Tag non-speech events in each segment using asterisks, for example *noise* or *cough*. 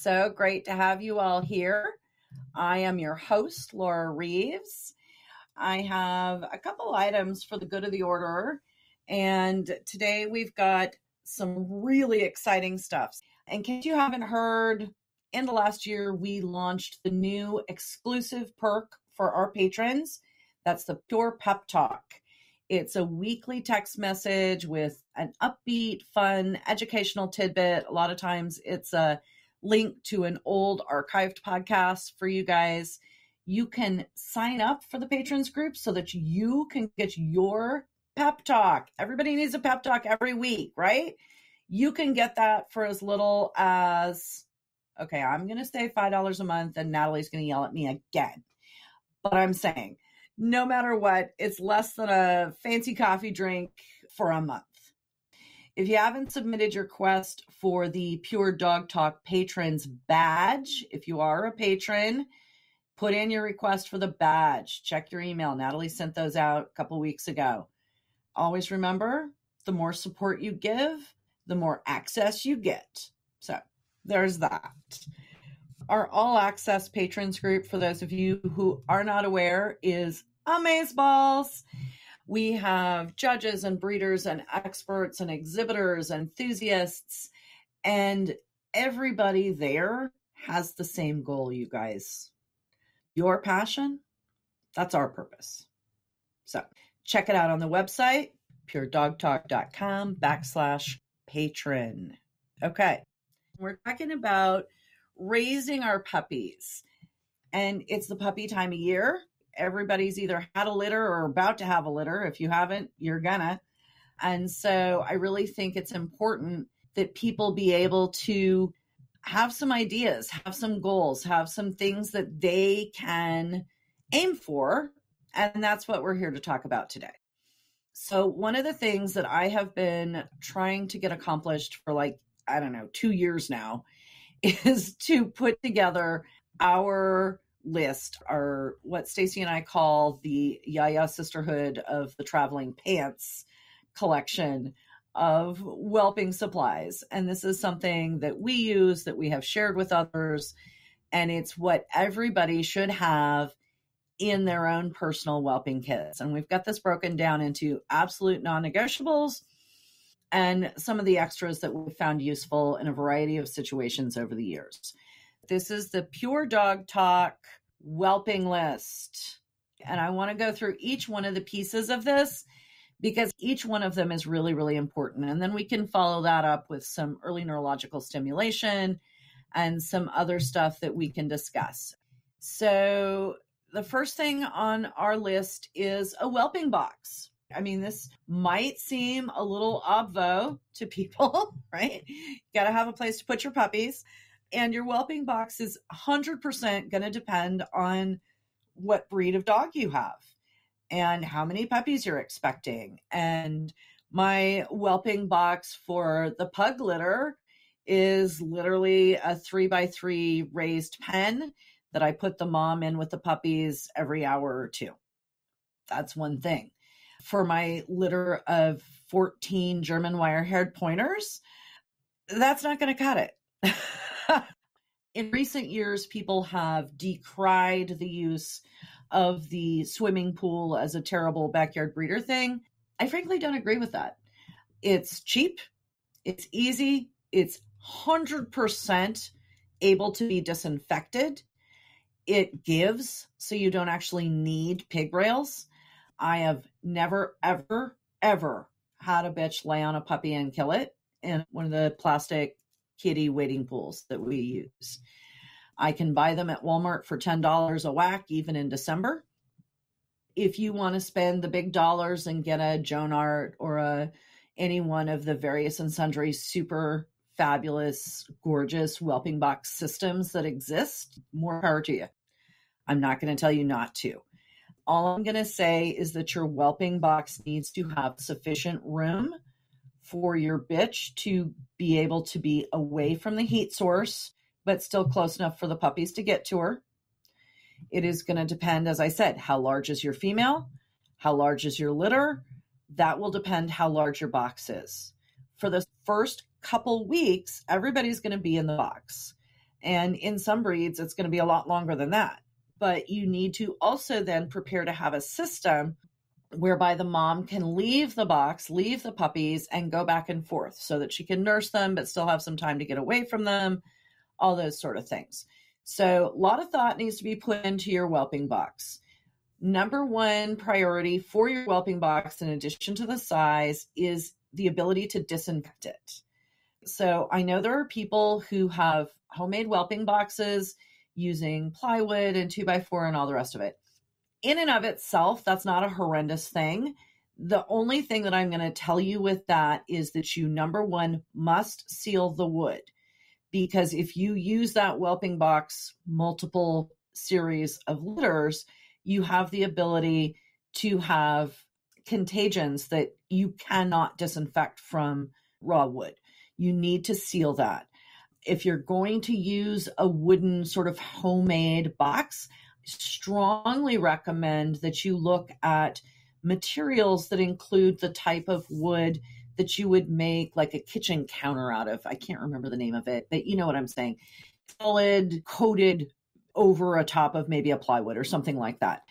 So great to have you all here. I am your host, Laura Reeves. I have a couple items for the good of the order, and today we've got some really exciting stuff. In case you haven't heard, in the last year, we launched the new exclusive perk for our patrons. That's the Pure Pep Talk. It's a weekly text message with an upbeat, fun, educational tidbit. A lot of times it's a link to an old archived podcast for you guys. You can sign up for the patrons group so that you can get your pep talk. Everybody needs a pep talk every week, right? You can get that for as little as, okay, I'm going to say $5 a month, and Natalie's going to yell at me again. But I'm saying, no matter what, it's less than a fancy coffee drink for a month. If you haven't submitted your quest for the Pure Dog Talk Patrons badge, if you are a patron, put in your request for the badge. Check your email. Natalie sent those out a couple weeks ago. Always remember the more support you give, the more access you get. So there's that. Our all access patrons group, for those of you who are not aware, is Amazeballs. We have judges and breeders and experts and exhibitors, enthusiasts, and everybody there has the same goal, you guys. Your passion, that's our purpose. So check it out on the website, puredogtalk.com backslash patron. Okay. We're talking about raising our puppies. And it's the puppy time of year everybody's either had a litter or about to have a litter. If you haven't, you're gonna. And so I really think it's important that people be able to have some ideas, have some goals, have some things that they can aim for. And that's what we're here to talk about today. So, one of the things that I have been trying to get accomplished for like, I don't know, two years now *laughs* is to put together our list are what Stacy and I call the Ya Ya Sisterhood of the Traveling Pants collection of whelping supplies. And this is something that we use, that we have shared with others, and it's what everybody should have in their own personal whelping kits. And we've got this broken down into absolute non negotiables and some of the extras that we found useful in a variety of situations over the years. This is the Pure Dog Talk whelping list. And I want to go through each one of the pieces of this because each one of them is really, really important. And then we can follow that up with some early neurological stimulation and some other stuff that we can discuss. So, the first thing on our list is a whelping box. I mean, this might seem a little obvo to people, *laughs* right? You got to have a place to put your puppies and your whelping box is 100% going to depend on what breed of dog you have and how many puppies you're expecting. And my whelping box for the pug litter is literally a three by three raised pen that I put the mom in with the puppies every hour or two. That's one thing. For my litter of 14 German wire haired pointers, that's not going to cut it. *laughs* *laughs* in recent years, people have decried the use of the swimming pool as a terrible backyard breeder thing. I frankly don't agree with that. It's cheap, it's easy, it's 100% able to be disinfected. It gives, so you don't actually need pig rails. I have never, ever, ever had a bitch lay on a puppy and kill it in one of the plastic kitty wading pools that we use. I can buy them at Walmart for $10 a whack, even in December. If you want to spend the big dollars and get a Jonart or a any one of the various and sundry super fabulous, gorgeous whelping box systems that exist, more power to you. I'm not going to tell you not to. All I'm going to say is that your whelping box needs to have sufficient room for your bitch to be able to be away from the heat source, but still close enough for the puppies to get to her. It is going to depend, as I said, how large is your female, how large is your litter. That will depend how large your box is. For the first couple weeks, everybody's going to be in the box. And in some breeds, it's going to be a lot longer than that. But you need to also then prepare to have a system whereby the mom can leave the box, leave the puppies, and go back and forth so that she can nurse them, but still have some time to get away from them, all those sort of things. So, a lot of thought needs to be put into your whelping box. Number one priority for your whelping box, in addition to the size, is the ability to disinfect it. So, I know there are people who have homemade whelping boxes using plywood and two by four and all the rest of it in and of itself, that's not a horrendous thing. The only thing that I'm going to tell you with that is that you, number one, must seal the wood. Because if you use that whelping box multiple series of litters, you have the ability to have contagions that you cannot disinfect from raw wood. You need to seal that. If you're going to use a wooden sort of homemade box, strongly recommend that you look at materials that include the type of wood that you would make like a kitchen counter out of. I can't remember the name of it, but you know what I'm saying. Solid coated over a top of maybe a plywood or something like that.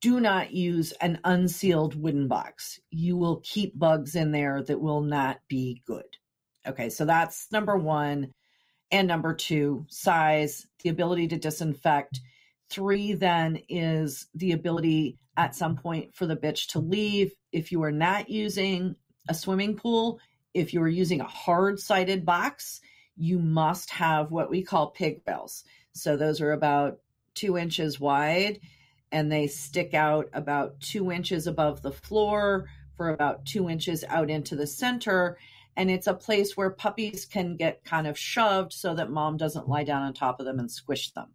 Do not use an unsealed wooden box. You will keep bugs in there that will not be good. Okay, so that's number one. And number two, size, the ability to disinfect Three then is the ability at some point for the bitch to leave. If you are not using a swimming pool, if you are using a hard sided box, you must have what we call pig rails. So those are about two inches wide and they stick out about two inches above the floor for about two inches out into the center. And it's a place where puppies can get kind of shoved so that mom doesn't lie down on top of them and squish them.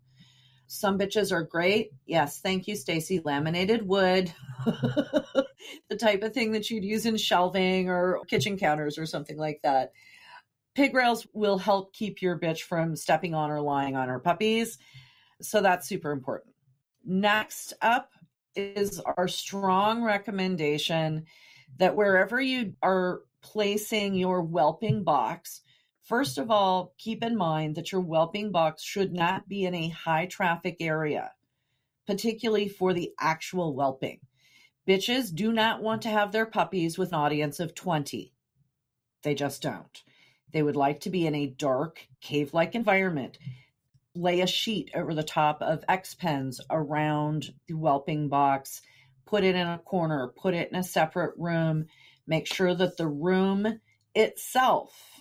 Some bitches are great. Yes, thank you, Stacy. Laminated wood, *laughs* the type of thing that you'd use in shelving or kitchen counters or something like that. Pig rails will help keep your bitch from stepping on or lying on her puppies. So that's super important. Next up is our strong recommendation that wherever you are placing your whelping box, First of all, keep in mind that your whelping box should not be in a high traffic area, particularly for the actual whelping. Bitches do not want to have their puppies with an audience of 20. They just don't. They would like to be in a dark, cave like environment. Lay a sheet over the top of X pens around the whelping box, put it in a corner, put it in a separate room. Make sure that the room itself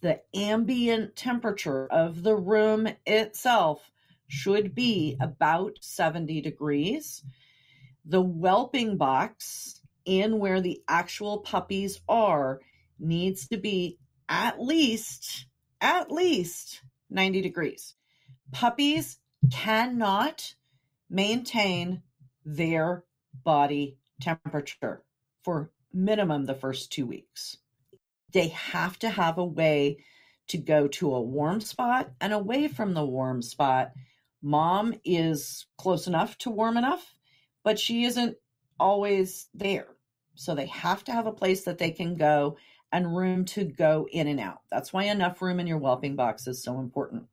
the ambient temperature of the room itself should be about 70 degrees. The whelping box in where the actual puppies are needs to be at least at least 90 degrees. Puppies cannot maintain their body temperature for minimum the first 2 weeks they have to have a way to go to a warm spot and away from the warm spot. Mom is close enough to warm enough, but she isn't always there. So they have to have a place that they can go and room to go in and out. That's why enough room in your whelping box is so important.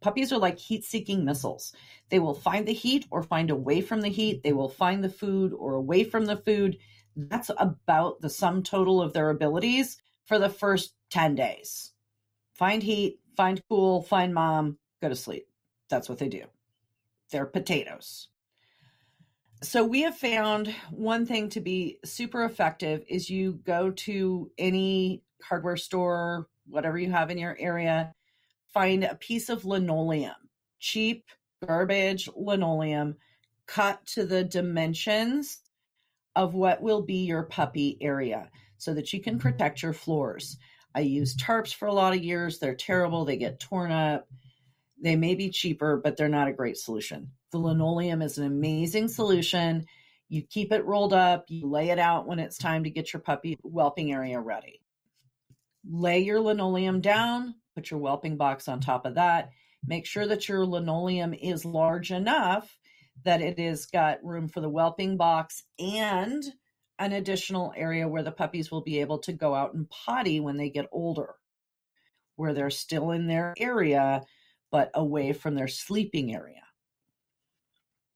Puppies are like heat seeking missiles. They will find the heat or find away from the heat. They will find the food or away from the food. That's about the sum total of their abilities for the first 10 days. Find heat, find cool, find mom, go to sleep. That's what they do. They're potatoes. So we have found one thing to be super effective is you go to any hardware store, whatever you have in your area, find a piece of linoleum, cheap garbage linoleum cut to the dimensions of what will be your puppy area so that you can mm-hmm. protect your floors. I used mm-hmm. tarps for a lot of years. They're terrible. They get torn up. They may be cheaper, but they're not a great solution. The linoleum is an amazing solution. You keep it rolled up, you lay it out when it's time to get your puppy whelping area ready. Lay your linoleum down, put your whelping box on top of that. Make sure that your linoleum is large enough that it has got room for the whelping box and an additional area where the puppies will be able to go out and potty when they get older, where they're still in their area, but away from their sleeping area.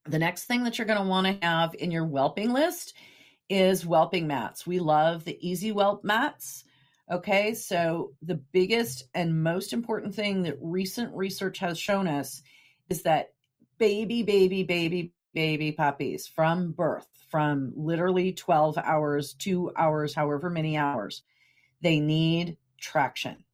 The next thing that you're going to want to have in your whelping list is whelping mats. We love the Easy Whelp mats. Okay, so the biggest and most important thing that recent research has shown us is that baby, baby, baby, baby puppies from birth, from literally 12 hours, two hours, however many hours, they need traction.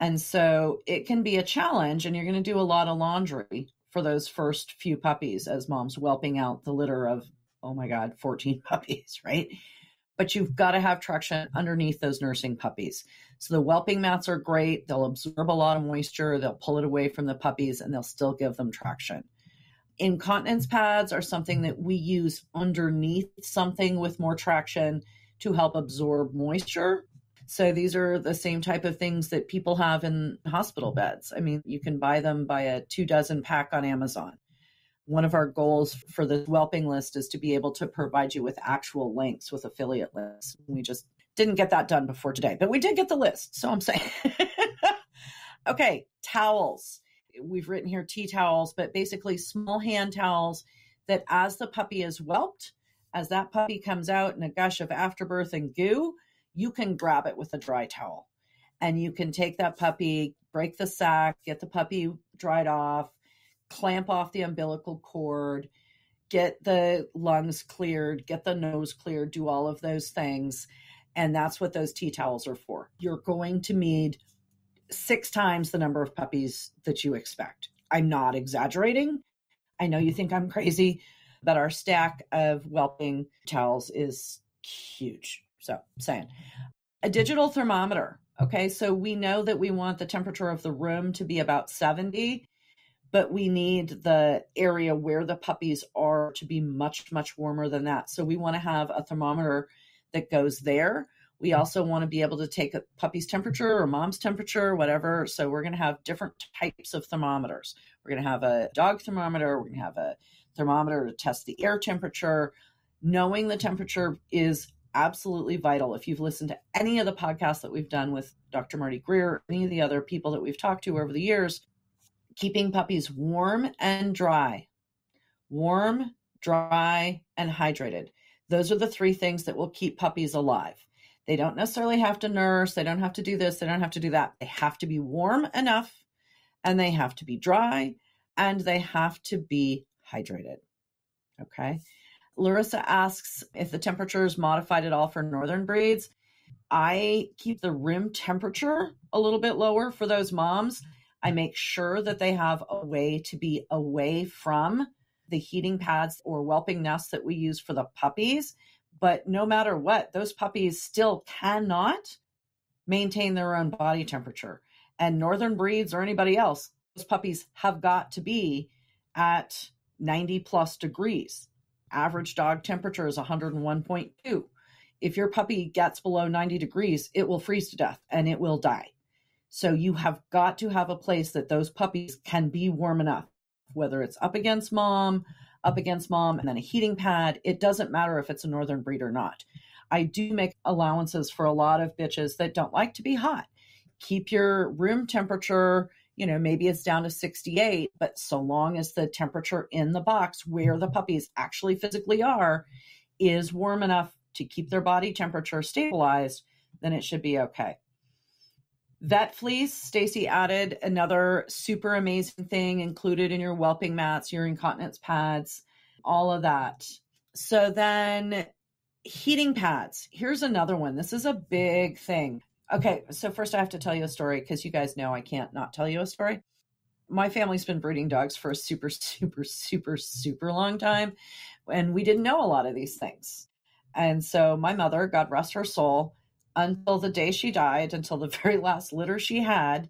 And so it can be a challenge, and you're going to do a lot of laundry for those first few puppies as mom's whelping out the litter of, oh my God, 14 *laughs* puppies, right? But you've got to have traction underneath those nursing puppies. So the whelping mats are great. They'll absorb a lot of moisture, they'll pull it away from the puppies, and they'll still give them traction incontinence pads are something that we use underneath something with more traction to help absorb moisture. So these are the same type of things that people have in hospital beds. I mean, you can buy them by a two dozen pack on Amazon. One of our goals for the whelping list is to be able to provide you with actual links with affiliate links. We just didn't get that done before today, but we did get the list. So I'm saying, *laughs* okay, towels we've written here tea towels, but basically small hand towels that as the puppy is whelped, as that puppy comes out in a gush of afterbirth and goo, you can grab it with a dry towel. And you can take that puppy, break the sack, get the puppy dried off, clamp off the umbilical cord, get the lungs cleared, get the nose cleared, do all of those things. And that's what those tea towels are for. You're going to need six times the number of puppies that you expect. I'm not exaggerating. I know you think I'm crazy, but our stack of whelping towels is huge. So, saying a digital thermometer. Okay, so we know that we want the temperature of the room to be about 70, but we need the area where the puppies are to be much, much warmer than that. So, we want to have a thermometer that goes there we mm. also want to be able to take a puppy's temperature or mom's temperature, whatever. So we're going to have different types of thermometers. We're going to have a dog thermometer. We're going to have a thermometer to test the air temperature. Knowing the temperature is absolutely vital. If you've listened to any of the podcasts that we've done with Dr. Marty Greer, any of the other people that we've talked to over the years, keeping puppies warm and dry, warm, dry, and hydrated. Those are the three things that will keep puppies alive. They don't necessarily have to nurse. They don't have to do this. They don't have to do that. They have to be warm enough and they have to be dry and they have to be hydrated. Okay. Larissa asks if the temperature is modified at all for northern breeds. I keep the room temperature a little bit lower for those moms. I make sure that they have a way to be away from the heating pads or whelping nests that we use for the puppies but no matter what, those puppies still cannot maintain their own body temperature. And northern breeds or anybody else, those puppies have got to be at 90 plus degrees. Average dog temperature is 101.2. If your puppy gets below 90 degrees, it will freeze to death and it will die. So you have got to have a place that those puppies can be warm enough, whether it's up against mom, up against mom and then a heating pad. It doesn't matter if it's a northern breed or not. I do make allowances for a lot of bitches that don't like to be hot. Keep your room temperature, you know, maybe it's down to 68, but so long as the temperature in the box where the puppies actually physically are is warm enough to keep their body temperature stabilized, then it should be okay. Vet fleece, Stacy added another super amazing thing included in your whelping mats, your incontinence pads, all of that. So then heating pads. Here's another one. This is a big thing. Okay, so first I have to tell you a story because you guys know I can't not tell you a story. My family's been breeding dogs for a super, *laughs* super, super, super long time, and we didn't know a lot of these things. And so my mother, God rest her soul, until the day she died, until the *laughs* very last litter she had.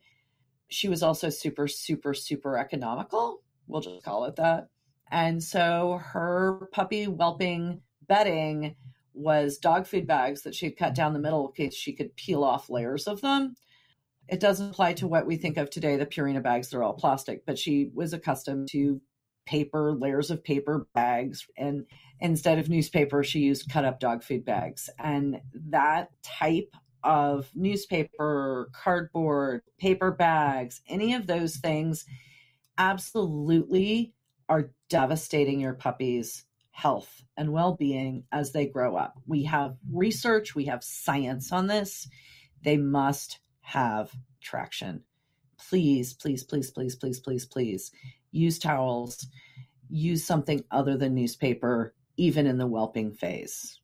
She was also super, super, super economical. We'll just call it that. And so her puppy whelping bedding was dog food bags that she'd cut down the middle in case she could peel off layers of them. It doesn't apply to what we think of today, the Purina bags, they're all plastic, but she was accustomed to paper, layers of paper bags. And instead of newspaper, she used cut up dog food bags. And that type of newspaper, cardboard, paper bags, any of those things absolutely are devastating your puppy's health and well being as they grow up. We have research, we have science on this. They must have traction. Please, please, please, please, please, please, please use towels, use something other than newspaper, even in the whelping phase.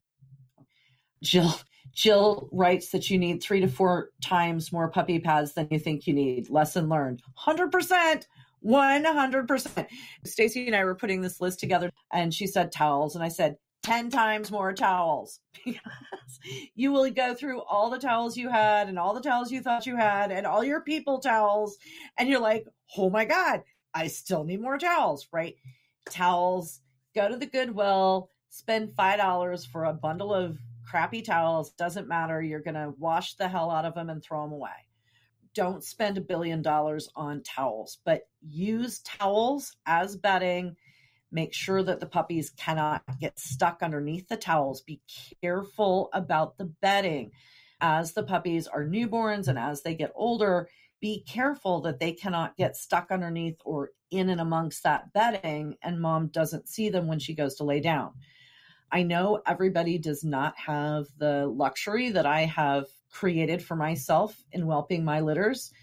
Jill Jill writes that you need three to four times more puppy pads than you think you need. Lesson learned. 100%. 100%. Stacy and I were putting this list together and she said towels. And I said, 10 times more towels *laughs* because you will go through all the towels you had and all the towels you thought you had and all your people towels. And you're like, oh my God, I still need more towels, right? Towels, go to the Goodwill, spend $5 for a bundle of crappy towels. Doesn't matter. You're to wash the hell out of them and throw them away. Don't spend a billion dollars on towels, but use towels as bedding. Make sure that the puppies cannot get stuck underneath the towels. Be careful about the bedding. As the puppies are newborns and as they get older, be careful that they cannot get stuck underneath or in and amongst that bedding and mom doesn't see them when she goes to lay down. I know everybody does not have the luxury that I have created for myself in whelping my litters.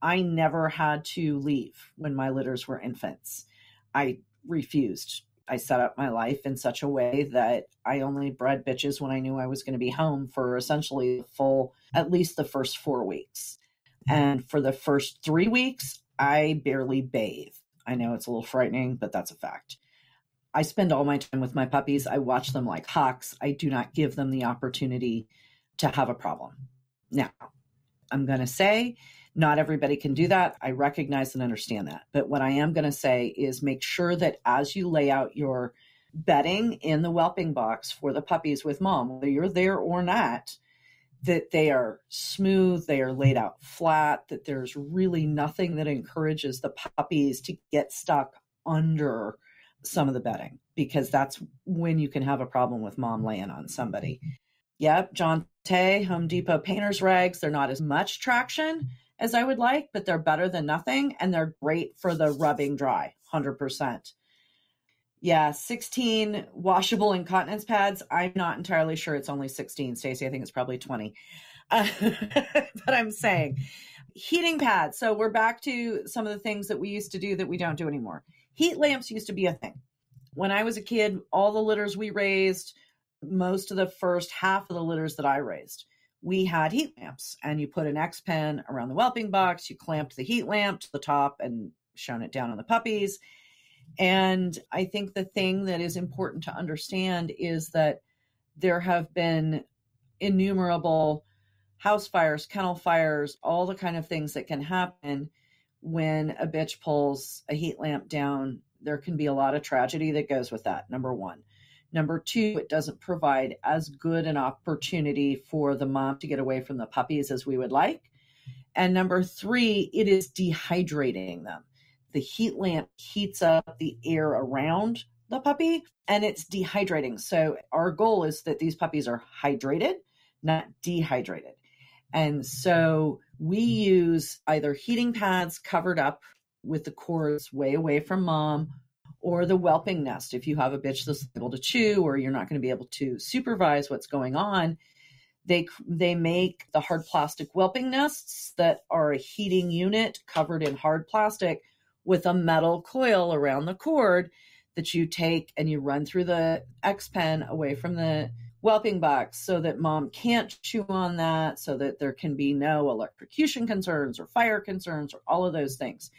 I never had to leave when my litters were infants. I refused. I set up my life in such a way that I only bred bitches when I knew I was going to be home for essentially the full, at least the first four weeks. And for the first three weeks, I barely bathe. I know it's a little frightening, but that's a fact. I spend all my time with my puppies. I watch them like hawks. I do not give them the opportunity to have a problem. Now, I'm going to say not everybody can do that. I recognize and understand that. But what I am going to say is make sure that as you lay out your bedding in the whelping box for the puppies with mom, whether you're there or not, that they are smooth, they are laid out flat, that there's really nothing that encourages the puppies to get stuck under some of the bedding because that's when you can have a problem with mom laying on somebody. Yep, John Tay, Home Depot painters rags, they're not as much traction as I would like, but they're better than nothing and they're great for the rubbing dry, 100%. Yeah, 16 washable incontinence pads. I'm not entirely sure it's only 16, Stacy. I think it's probably 20. Uh, *laughs* but I'm saying heating pads. So we're back to some of the things that we used to do that we don't do anymore. Heat lamps used to be a thing. When I was a kid, all the litters we raised, most of the first half of the litters that I raised, we had heat lamps. And you put an X pen around the whelping box, you clamped the heat lamp to the top and shone it down on the puppies and I think the thing that is important to understand is that there have been innumerable house fires, kennel fires, all the kind of things that can happen when a bitch pulls a heat lamp down. There can be a lot of tragedy that goes with that, number one. Number two, it doesn't provide as good an opportunity for the mom to get away from the puppies as we would like. And number three, it is dehydrating them the heat lamp heats up the air around the puppy and it's dehydrating. So our goal is that these puppies are hydrated, not dehydrated. And so we use either heating pads covered up with the cords way away from mom or the whelping nest. If you have a bitch that's able to chew or you're not going to be able to supervise what's going on, they they make the hard plastic whelping nests that are a heating unit covered in hard plastic with a metal coil around the cord that you take and you run through the X pen away from the whelping box so that mom can't chew on that, so that there can be no electrocution concerns or fire concerns or all of those things.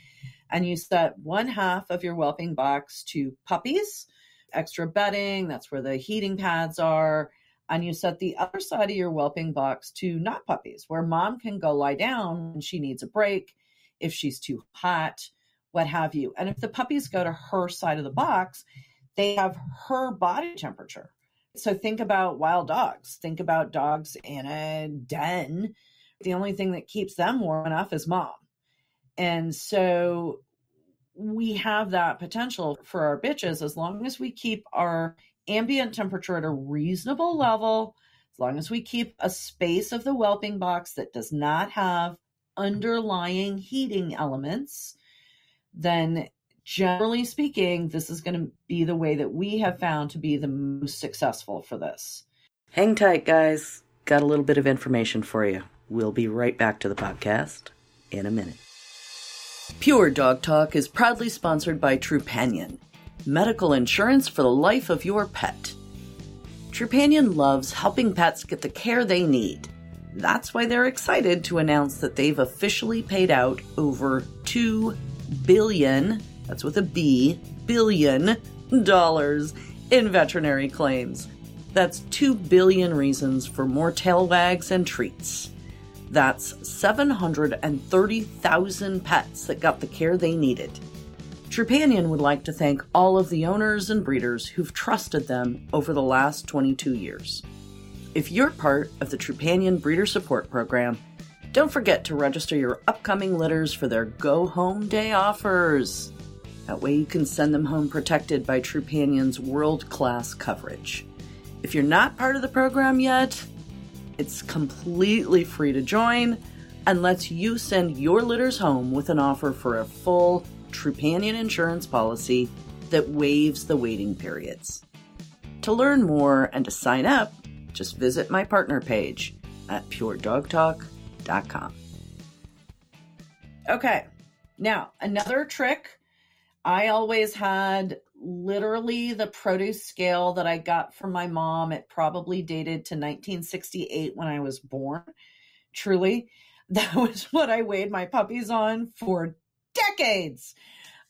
And you set one half of your whelping box to puppies, extra bedding, that's where the heating pads are. and you set the other side of your whelping box to not puppies, where mom can go lie down when she needs a break, if she's too hot, what have you. And if the puppies go to her side of the box, they have her body temperature. So think about wild dogs. Think about dogs in a den. The only thing that keeps them warm enough is mom. And so we have that potential for our bitches as long as we keep our ambient temperature at a reasonable level, as long as we keep a space of the whelping box that does not have underlying heating elements, then generally speaking, this is going to be the way that we have found to be the most successful for this. Hang tight, guys. Got a little bit of information for you. We'll be right back to the podcast in a minute. Pure Dog Talk is proudly sponsored by Trupanion, medical insurance for the life of your pet. Trupanion loves helping pets get the care they need. That's why they're excited to announce that they've officially paid out over 2 billion, that's with a B, billion dollars in veterinary claims. That's 2 billion reasons for more tail wags and treats. That's 730,000 pets that got the care they needed. Trupanion would like to thank all of the owners and breeders who've trusted them over the last 22 years. If you're part of the Trupanion Breeder Support Program, don't forget to register your upcoming litters for their Go Home Day offers. That way you can send them home protected by Trupanion's world class coverage. If you're not part of the program yet, it's completely free to join and lets you send your litters home with an offer for a full Trupanion insurance policy that waives the waiting periods. To learn more and to sign up, just visit my partner page at puredogtalk.com. Okay, now another trick. I always had literally the produce scale that I got from my mom. It probably dated to 1968 when I was born. Truly, *laughs* that was what I weighed my puppies on for decades.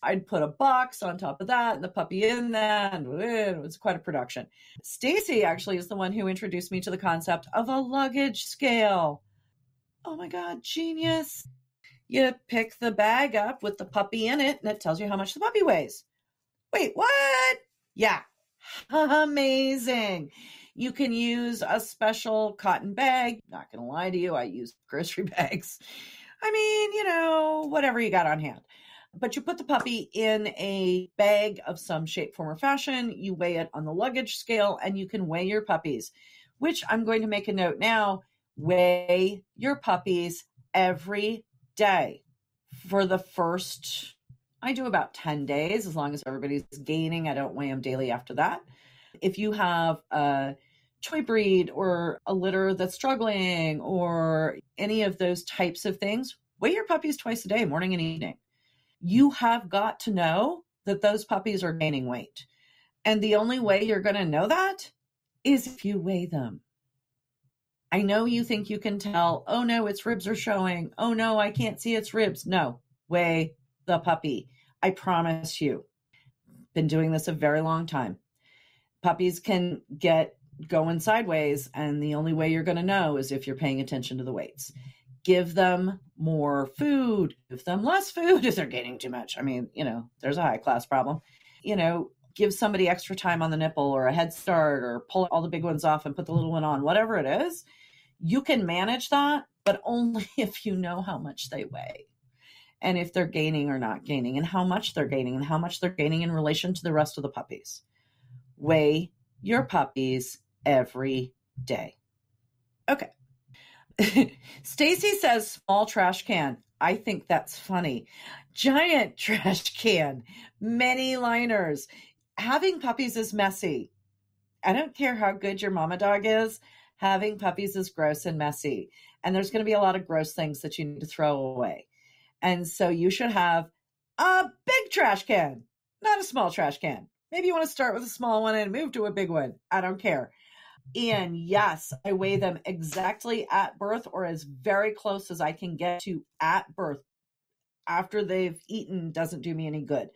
I'd put a box on top of that and the puppy in that, and it was quite a production. Stacy actually is the one who introduced me to the concept of a luggage scale. Oh my God, genius. You pick the bag up with the puppy in it, and it tells you how much the puppy weighs. Wait, what? Yeah. Amazing. You can use a special cotton bag. Not going to lie to you, I use grocery *laughs* bags. I mean, you know, whatever you got on hand. But you put the puppy in a bag of some shape, form, or fashion. You weigh it on the luggage scale and you can weigh your puppies, which I'm going to make a note now. Weigh your puppies every day for the first I do about 10 days as long as everybody's gaining. I don't weigh them daily after that. If you have a toy breed or a litter that's struggling or any of those types of things, weigh your puppies twice a day, morning and evening. You have got to know that those puppies are gaining weight. And the only way you're going to know that is if you weigh them. I know you think you can tell, oh no, its ribs are showing. Oh no, I can't see its ribs. No, weigh the puppy. I promise you. Been doing this a very long time. Puppies can get going sideways, and the only way you're going to know is if you're paying attention to the weights. Give them more food, give them less food if they're gaining too much. I mean, you know, there's a high class problem. You know, give somebody extra time on the nipple or a head start or pull all the big ones off and put the little one on, whatever it is. You can manage that, but only *laughs* if you know how much they weigh and if they're gaining or not gaining and how much they're gaining and how much they're gaining in relation to the rest of the puppies. Weigh your puppies every day. Okay. *laughs* Stacy says small trash can. I think that's funny. Giant *laughs* trash can, many liners. Having puppies is messy. I don't care how good your mama dog is, having puppies is gross and messy. And there's going to be a lot of gross things that you need to throw away. And so you should have a big trash can, not a small trash can. Maybe you want to start with a small one and move to a big one. I don't care. And yes, I weigh them exactly at birth or as very close as I can get to at birth. After they've eaten doesn't do me any good.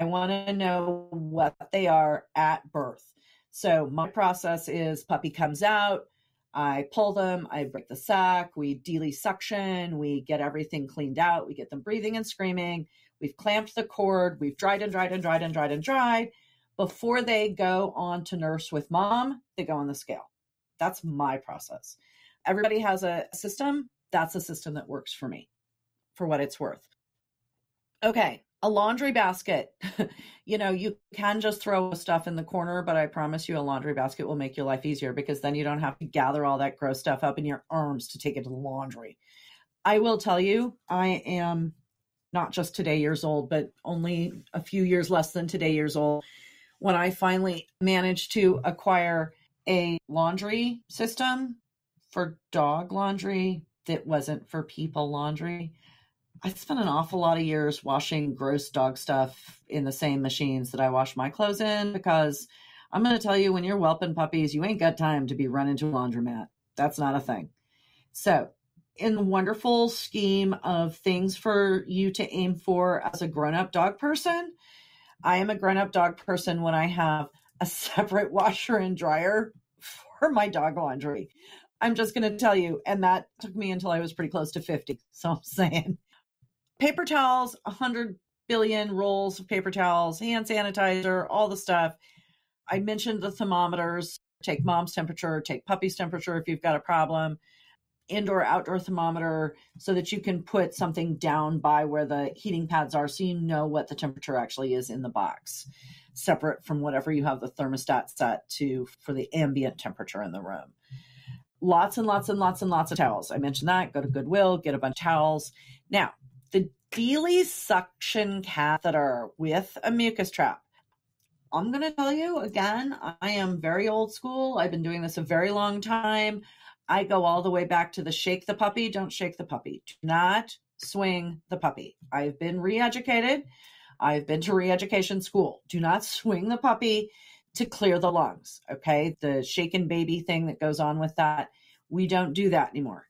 I want to know what they are at birth. So my process is puppy comes out, I pull them, I break the sac, we DeLee suction, we get everything cleaned out, we get them breathing and screaming, we've clamped the cord, we've dried and dried and dried and dried and dried. Before they go on to nurse with mom, they go on the scale. That's my process. Everybody has a system. That's a system that works for me for what it's worth. Okay, a laundry basket. *laughs* you know, you can just throw stuff in the corner, but I promise you a laundry basket will make your life easier because then you don't have to gather all that gross stuff up in your arms to take it to the laundry. I will tell you, I am not just today years old, but only a few years less than today years old when I finally managed to acquire a laundry system for dog laundry that wasn't for people laundry. I spent an awful lot of years washing gross dog stuff in the same machines that I wash my clothes in because I'm going to tell you when you're whelping puppies, you ain't got time to be running to a laundromat. That's not a thing. So, in the wonderful scheme of things for you to aim for as a grown up dog person, I am a grown up dog person when I have a *laughs* separate washer and dryer for my dog laundry. I'm just going to tell you, and that took me until I was pretty close to 50. So I'm saying paper towels, 100 billion rolls of paper towels, hand sanitizer, all the stuff. I mentioned the thermometers. Take mom's temperature, take puppy's temperature if you've got a problem, indoor outdoor thermometer so that you can put something down by where the heating pads are so you know what the temperature actually is in the box, separate from whatever you have the thermostat set to for the ambient temperature in the room lots and lots and lots and lots of towels. I mentioned that. Go to Goodwill, get a bunch of towels. Now, the DeLee suction catheter with a mucus trap. I'm going to tell you again, I am very old school. I've been doing this a very long time. I go all the way back to the shake the puppy, don't shake the puppy. Do not swing the puppy. I've been re educated. I've been to re education school. Do not swing the puppy to clear the lungs. Okay. The shaken baby thing that goes on with that. We don't do that anymore.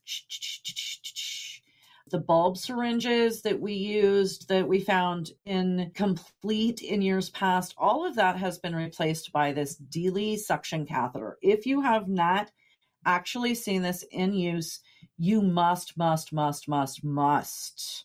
The bulb syringes that we used that we found incomplete in years past, all of that has been replaced by this DeLee suction catheter. If you have not actually seen this in use, you must, must, must, must, must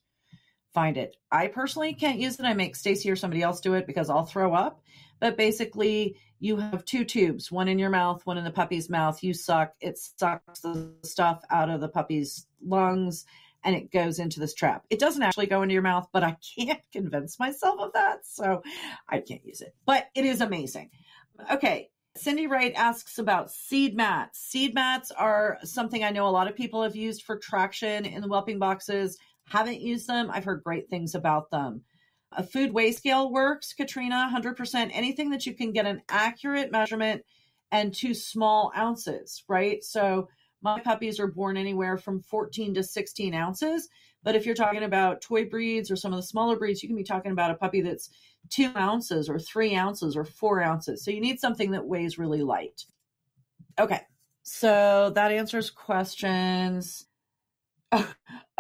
find it. I personally can't use it. I make Stacy or somebody else do it because I'll throw up. But basically, you have two tubes, one in your mouth, one in the puppy's mouth. You suck, it sucks the stuff out of the puppy's lungs and it goes into this trap. It doesn't actually go into your mouth, but I can't *laughs* convince myself of that. So I can't use it, but it is amazing. Okay. Cindy Wright asks about seed mats. Seed mats are something I know a lot of people have used for traction in the whelping boxes. Haven't used them. I've heard great things about them. A food weigh scale works, Katrina, 100%. Anything that you can get an accurate measurement and two small ounces, right? So my puppies are born anywhere from 14 to 16 ounces. But if you're talking about toy breeds or some of the smaller breeds, you can be talking about a puppy that's two ounces or three ounces or four ounces. So you need something that weighs really light. Okay. So that answers questions. *laughs*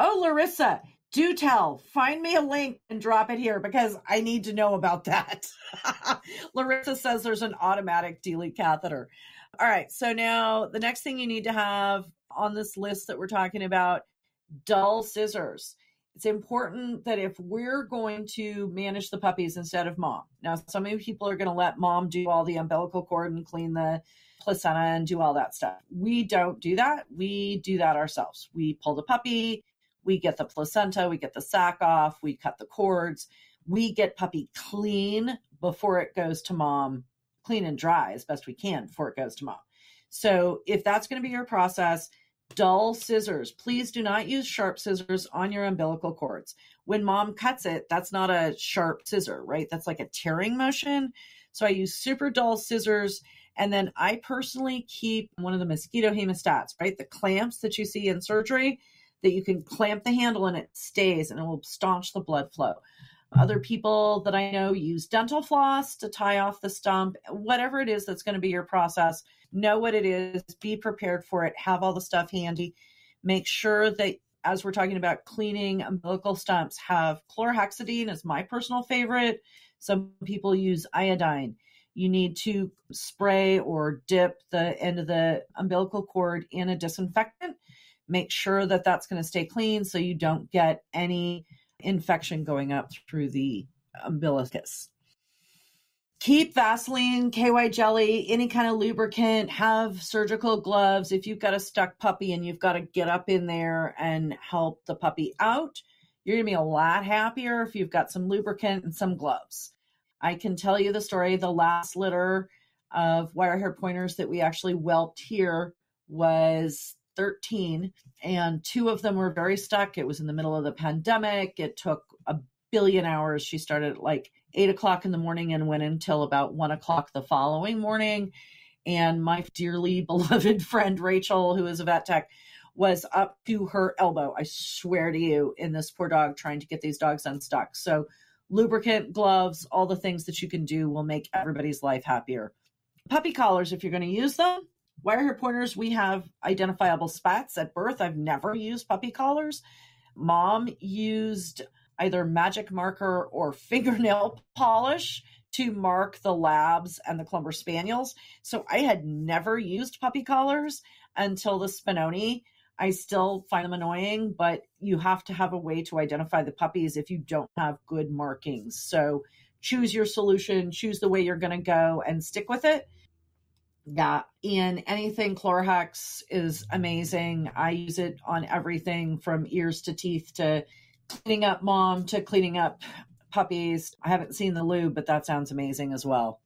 Oh, Larissa, do tell. Find me a link and drop it here because I need to know about that. *laughs* Larissa says there's an automatic DeLee catheter. All right. So now the next thing you need to have on this list that we're talking about dull scissors. It's important that if we're going to manage the puppies instead of mom. Now, some people are going to let mom do all the umbilical cord and clean the placenta and do all that stuff. We don't do that. We do that ourselves. We pull the puppy, we get the placenta, we get the sac off, we cut the cords, we get puppy clean before it goes to mom, clean and dry as best we can before it goes to mom. So if that's going to be your process, dull scissors. Please do not use sharp scissors on your umbilical cords. When mom cuts it, that's not a sharp scissor, right? That's like a tearing motion. So I use super dull scissors. And then I personally keep one of the mosquito hemostats, right? The clamps that you see in surgery that you can clamp the handle and it stays and it will staunch the blood flow. Other people that I know use dental floss to tie off the stump. Whatever it is that's going to be your process, know what it is, be prepared for it, have all the stuff handy. Make sure that as we're talking about cleaning umbilical stumps, have chlorhexidine is my personal favorite. Some people use iodine. you need to spray or dip the end of the umbilical cord in a disinfectant. Make sure that that's going to stay clean so you don't get any infection going up through the umbilicus. Keep Vaseline, KY jelly, any kind of lubricant, have surgical gloves. If you've got a stuck puppy and you've got to get up in there and help the puppy out, you're going to be a lot happier if you've got some lubricant and some gloves. I can tell you the story. The last litter of wire hair pointers that we actually whelped here was 13, and two of them were very stuck. It was in the middle of the pandemic. It took a billion hours. She started at like eight o'clock in the morning and went until about one o'clock the following morning. And my dearly *laughs* beloved friend Rachel, who is a vet tech, was up to her elbow. I swear to you, in this poor dog trying to get these dogs unstuck. So, lubricant, gloves, all the things that you can do will make everybody's life happier. Puppy collars, if you're going to use them, wire hair pointers, we have identifiable spats at birth. I've never used puppy collars. Mom used either magic marker or *laughs* fingernail polish to mark the labs and the Clumber Spaniels. So I had never used puppy collars until the Spinoni. I still find them annoying, but you have to have a way to identify the puppies if you don't have good markings. So choose your solution, choose the way you're going to go, and stick with it. Yeah, in anything Chlorhex is amazing. I use it on everything from ears to teeth to cleaning up mom to cleaning up puppies. I haven't seen the lube, but that sounds amazing as well.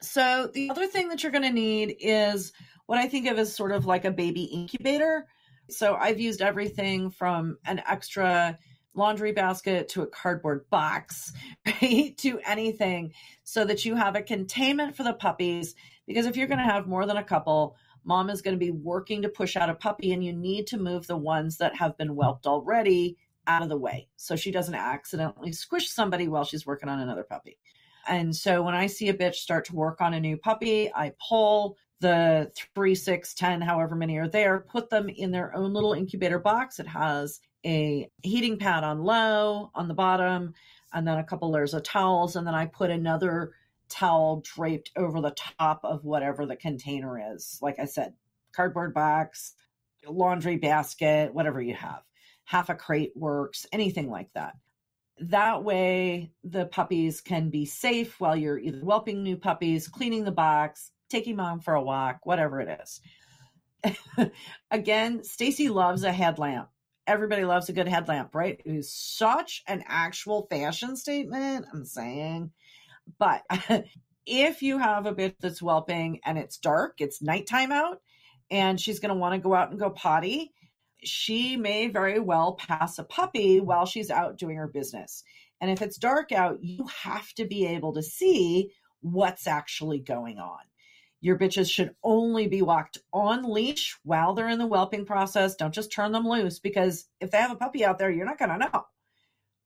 So, the other thing that you're going to need is what I think of as sort of like a baby incubator. So, I've used everything from an extra laundry basket to a cardboard box, *laughs* right? To anything so that you have a containment for the puppies. Because if you're going to have more than a couple, mom is going to be working to push out a puppy and you need to move the ones that have been whelped already out of the way so she doesn't accidentally squish somebody while she's working on another puppy. And so when I see a bitch start to work on a new puppy, I pull the three, six, ten, however many are there, put them in their own little incubator box. It has a heating pad on low on the bottom, and then a couple layers of towels. And then I put another towel draped over the top of whatever the container is. Like I said, cardboard box, laundry basket, whatever you have half a crate works, anything like that. That way, the puppies can be safe while you're either whelping new puppies, cleaning the box, taking mom for a walk, whatever it is. *laughs* Again, Stacy loves a headlamp. Everybody loves a good headlamp, right? It is such an actual fashion statement. I'm saying. But *laughs* if you have a bit that's whelping and it's dark, it's nighttime out, and she's going to want to go out and go potty, she may very well pass a puppy while she's out doing her business. And if it's dark out, you have to be able to see what's actually going on. Your bitches should only be walked on leash while they're in the whelping process. Don't just turn them loose because if they have a puppy out there, you're not going to know.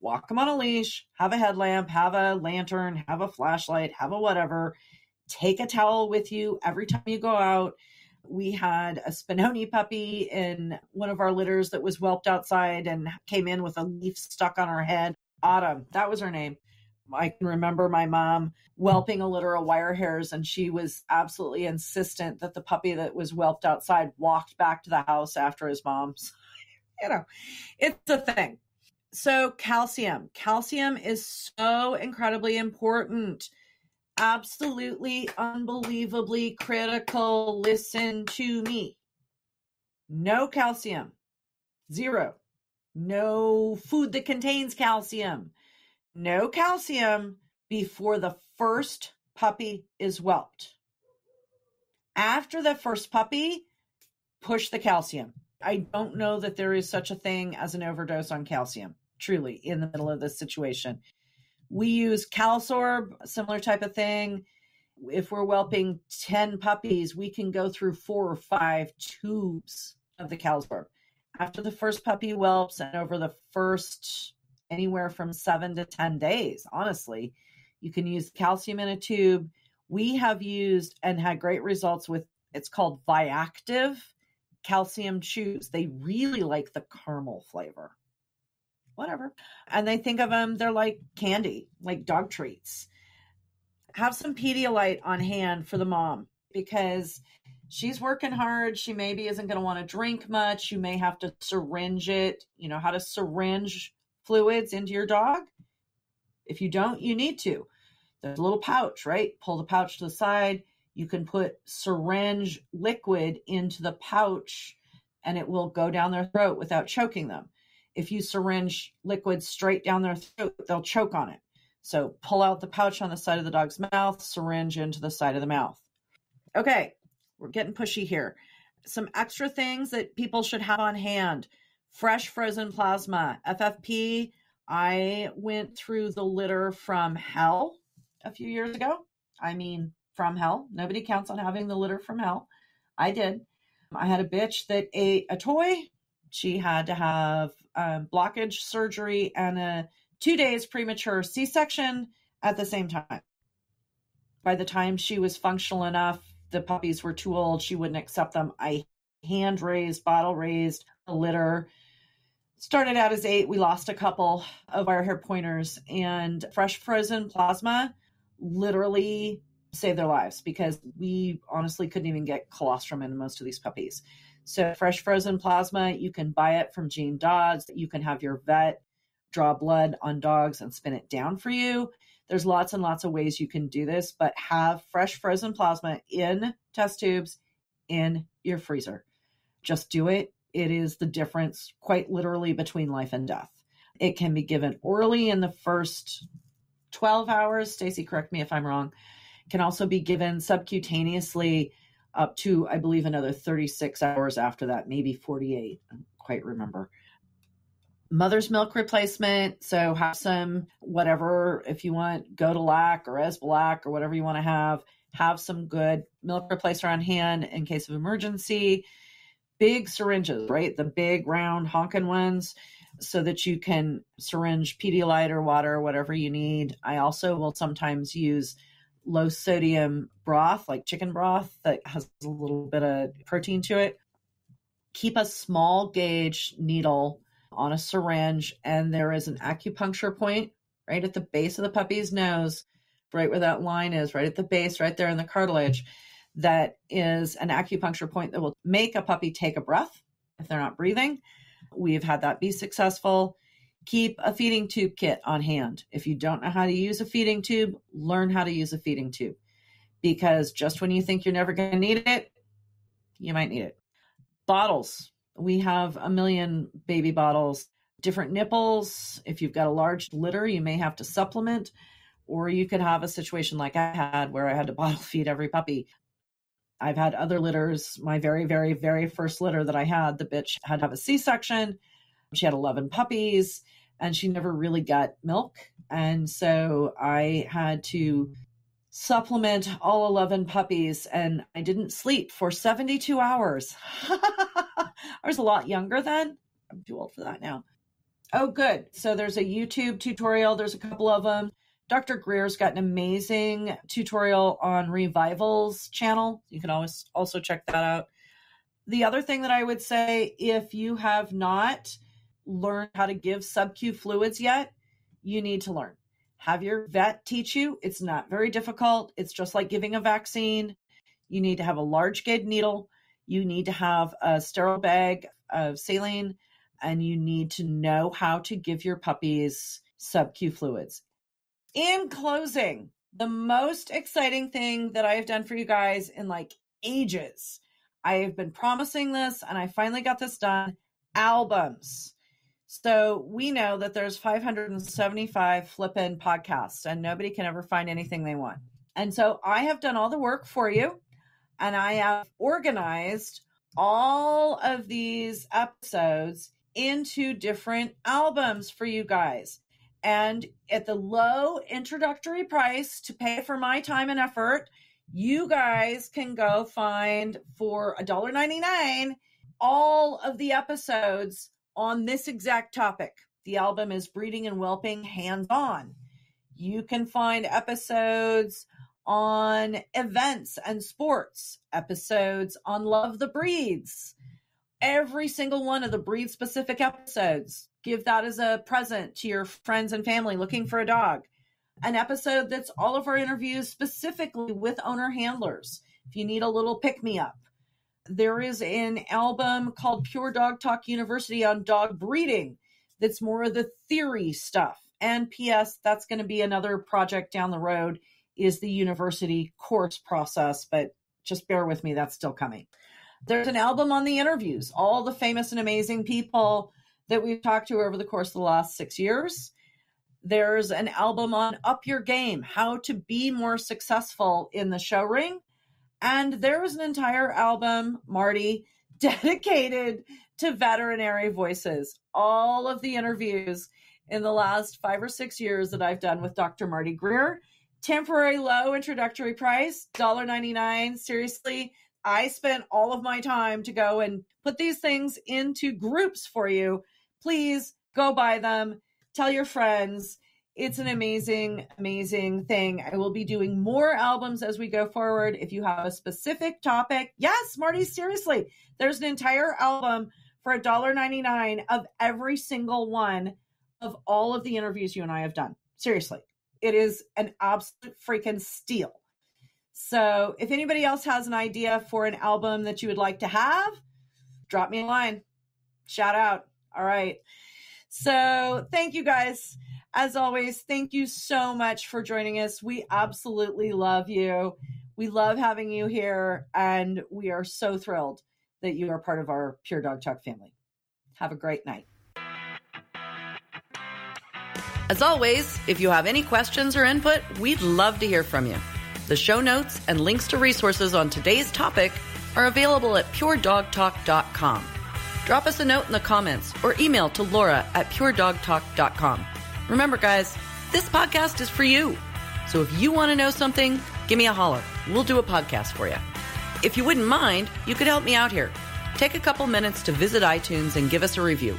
Walk them on a leash, have a headlamp, have a lantern, have a flashlight, have a whatever. Take a towel with you every time you go out we had a Spinoni puppy in one of our litters that was whelped outside and came in with a leaf stuck on her head. Autumn, that was her name. I can remember my mom whelping a litter of wire hairs, and she was absolutely insistent that the puppy that was whelped outside walked back to the house after his mom's. *laughs* you know, it's a thing. So, calcium. Calcium is so incredibly important absolutely unbelievably critical. Listen to me. No calcium. Zero. No food that contains calcium. No calcium before the first puppy is whelped. After the first puppy, push the calcium. I don't know that there is such a thing as an overdose on calcium, truly, in the middle of this situation. We use Calsorb, similar type of thing. If we're whelping 10 puppies, we can go through four or five tubes of the Calsorb. After the first puppy whelps and over the first anywhere from seven to 10 days, honestly, you can use calcium in a tube. We have used and had great results with it's called Viactiv calcium chews. They really like the caramel flavor whatever. And they think of them, they're like candy, like dog treats. have some Pedialyte on hand for the mom because she's working hard. She maybe isn't going to want to drink much. You may have to syringe it. You know how to syringe fluids into your dog? If you don't, you need to. There's a little pouch, right? Pull the pouch to the side. You can put syringe liquid into the pouch and it will go down their throat without choking them. If you syringe liquid straight down their throat, they'll choke on it. So pull out the pouch on the side of the dog's mouth, syringe into the side of the mouth. Okay, we're getting pushy here. Some extra things that people should have on hand fresh frozen plasma, FFP. I went through the litter from hell a few years ago. I mean, from hell. Nobody counts on having the litter from hell. I did. I had a bitch that ate a toy. She had to have um, blockage surgery and a two days premature C section at the same time. By the time she was functional enough, the puppies were too old. She wouldn't accept them. I hand raised, bottle raised litter. Started out as eight. We lost a couple of our hair pointers, and fresh frozen plasma literally saved their lives because we honestly couldn't even get colostrum in most of these puppies. So, fresh frozen plasma, you can buy it from Jean Dodds. You can have your vet draw blood on dogs and spin it down for you. There's lots and lots of ways you can do this, but have fresh frozen plasma in test tubes in your freezer. Just do it. It is the difference, quite literally, between life and death. It can be given orally in the first 12 hours. Stacy, correct me if I'm wrong. Can also be given subcutaneously up to, I believe, another 36 hours after that, maybe 48. I don't quite remember mother's milk replacement. So have some whatever if you want Godilac or Esbilac or whatever you want to have. Have some good milk replacer on hand in case of emergency. Big syringes, right? The big round honking ones so that you can syringe Pedialyte or water whatever you need. I also will sometimes use low sodium broth, like chicken broth that has a little bit of protein to it. Keep a small gauge needle on a syringe, and there is an acupuncture point right at the base of the puppy's nose, right where that line is, right at the base, right there in the cartilage. That is an acupuncture point that will make a puppy take a breath if they're not breathing. We've had that be successful. Keep a feeding tube kit on hand. If you don't know how to use a feeding tube, learn how to use a feeding tube because just when you think you're never going to need it, you might need it. Bottles, we have a million baby bottles, different nipples. If you've got a large litter, you may have to supplement, or you could have a situation like I had where I had to *laughs* bottle feed every puppy. I've had other litters. My very, very, very first litter that I had, the bitch had to have a C section. She had 11 puppies and she never really got milk. And so I had to supplement all 11 puppies and I didn't sleep for 72 hours. *laughs* I was a lot younger then. I'm too old for that now. Oh, good. So there's a YouTube tutorial. There's a couple of them. Dr. Greer's got an amazing tutorial on Revivals channel. You can always also check that out. The other thing that I would say, if you have not learned how to give sub-Q fluids yet, you need to learn. Have your vet teach you. It's not very difficult. It's just like giving a vaccine. You need to have a large gauge needle you need to have a sterile bag of saline and you need to know how to give your puppies sub Q fluids. In closing, the most exciting thing that I have done for you guys in like ages, I have been promising this and I finally got this done albums. So we know that there's 575 flippin' podcasts and nobody can ever find anything they want. And so I have done all the work for you and I have organized all of these episodes into different albums for you guys. And at the low introductory price to pay for my time and effort, you guys can go find for $1.99 all of the episodes on this exact topic. The album is Breeding and Whelping Hands On. You can find episodes on events and sports, episodes on Love the Breeds. Every single one of the breed specific episodes. Give that as a present to your friends and family looking for a dog. an episode that's all of our interviews specifically with owner handlers. If you need a little pick me up, there is an album called Pure Dog Talk University on dog breeding that's more of the theory stuff. And P.S., that's going to be another project down the road is the university course process, but just bear with me, that's still coming. There's an album on the interviews, all the famous and amazing people that we've talked to over the course of the last six years. There's an album on Up Your Game, how to be more successful in the show ring. And there's an entire album, Marty, *laughs* dedicated to veterinary voices. All of the interviews in the last five or six years that I've done with Dr. Marty Greer. Temporary low introductory price, $1.99. Seriously, I spent all of my time to go and put these things into groups for you. Please go buy them. Tell your friends. It's an amazing, amazing thing. I will be doing more albums as we go forward. If you have a specific topic, yes, Marty, seriously, there's an entire album for $1.99 of every single one of all of the interviews you and I have done. Seriously, it is an absolute freaking steal. So if anybody else has an idea for an album that you would like to have, drop me a line. Shout out. All right. So thank you guys. As always, thank you so much for joining us. We absolutely love you. We love having you here, and we are so thrilled that you are part of our Pure Dog Talk family. Have a great night. As always, if you have any questions or input, we'd love to hear from you. The show notes and links to resources on today's topic are available at puredogtalk.com. Drop us a note in the comments or email to Laura at puredogtalk.com. Remember, guys, this podcast is for you. So if you want to know something, give me a holler. We'll do a podcast for you. If you wouldn't mind, you could help me out here. Take a couple minutes to visit iTunes and give us a review.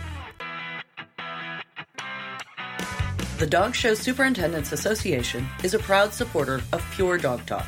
The Dog Show Superintendents Association is a proud supporter of Pure Dog Talk.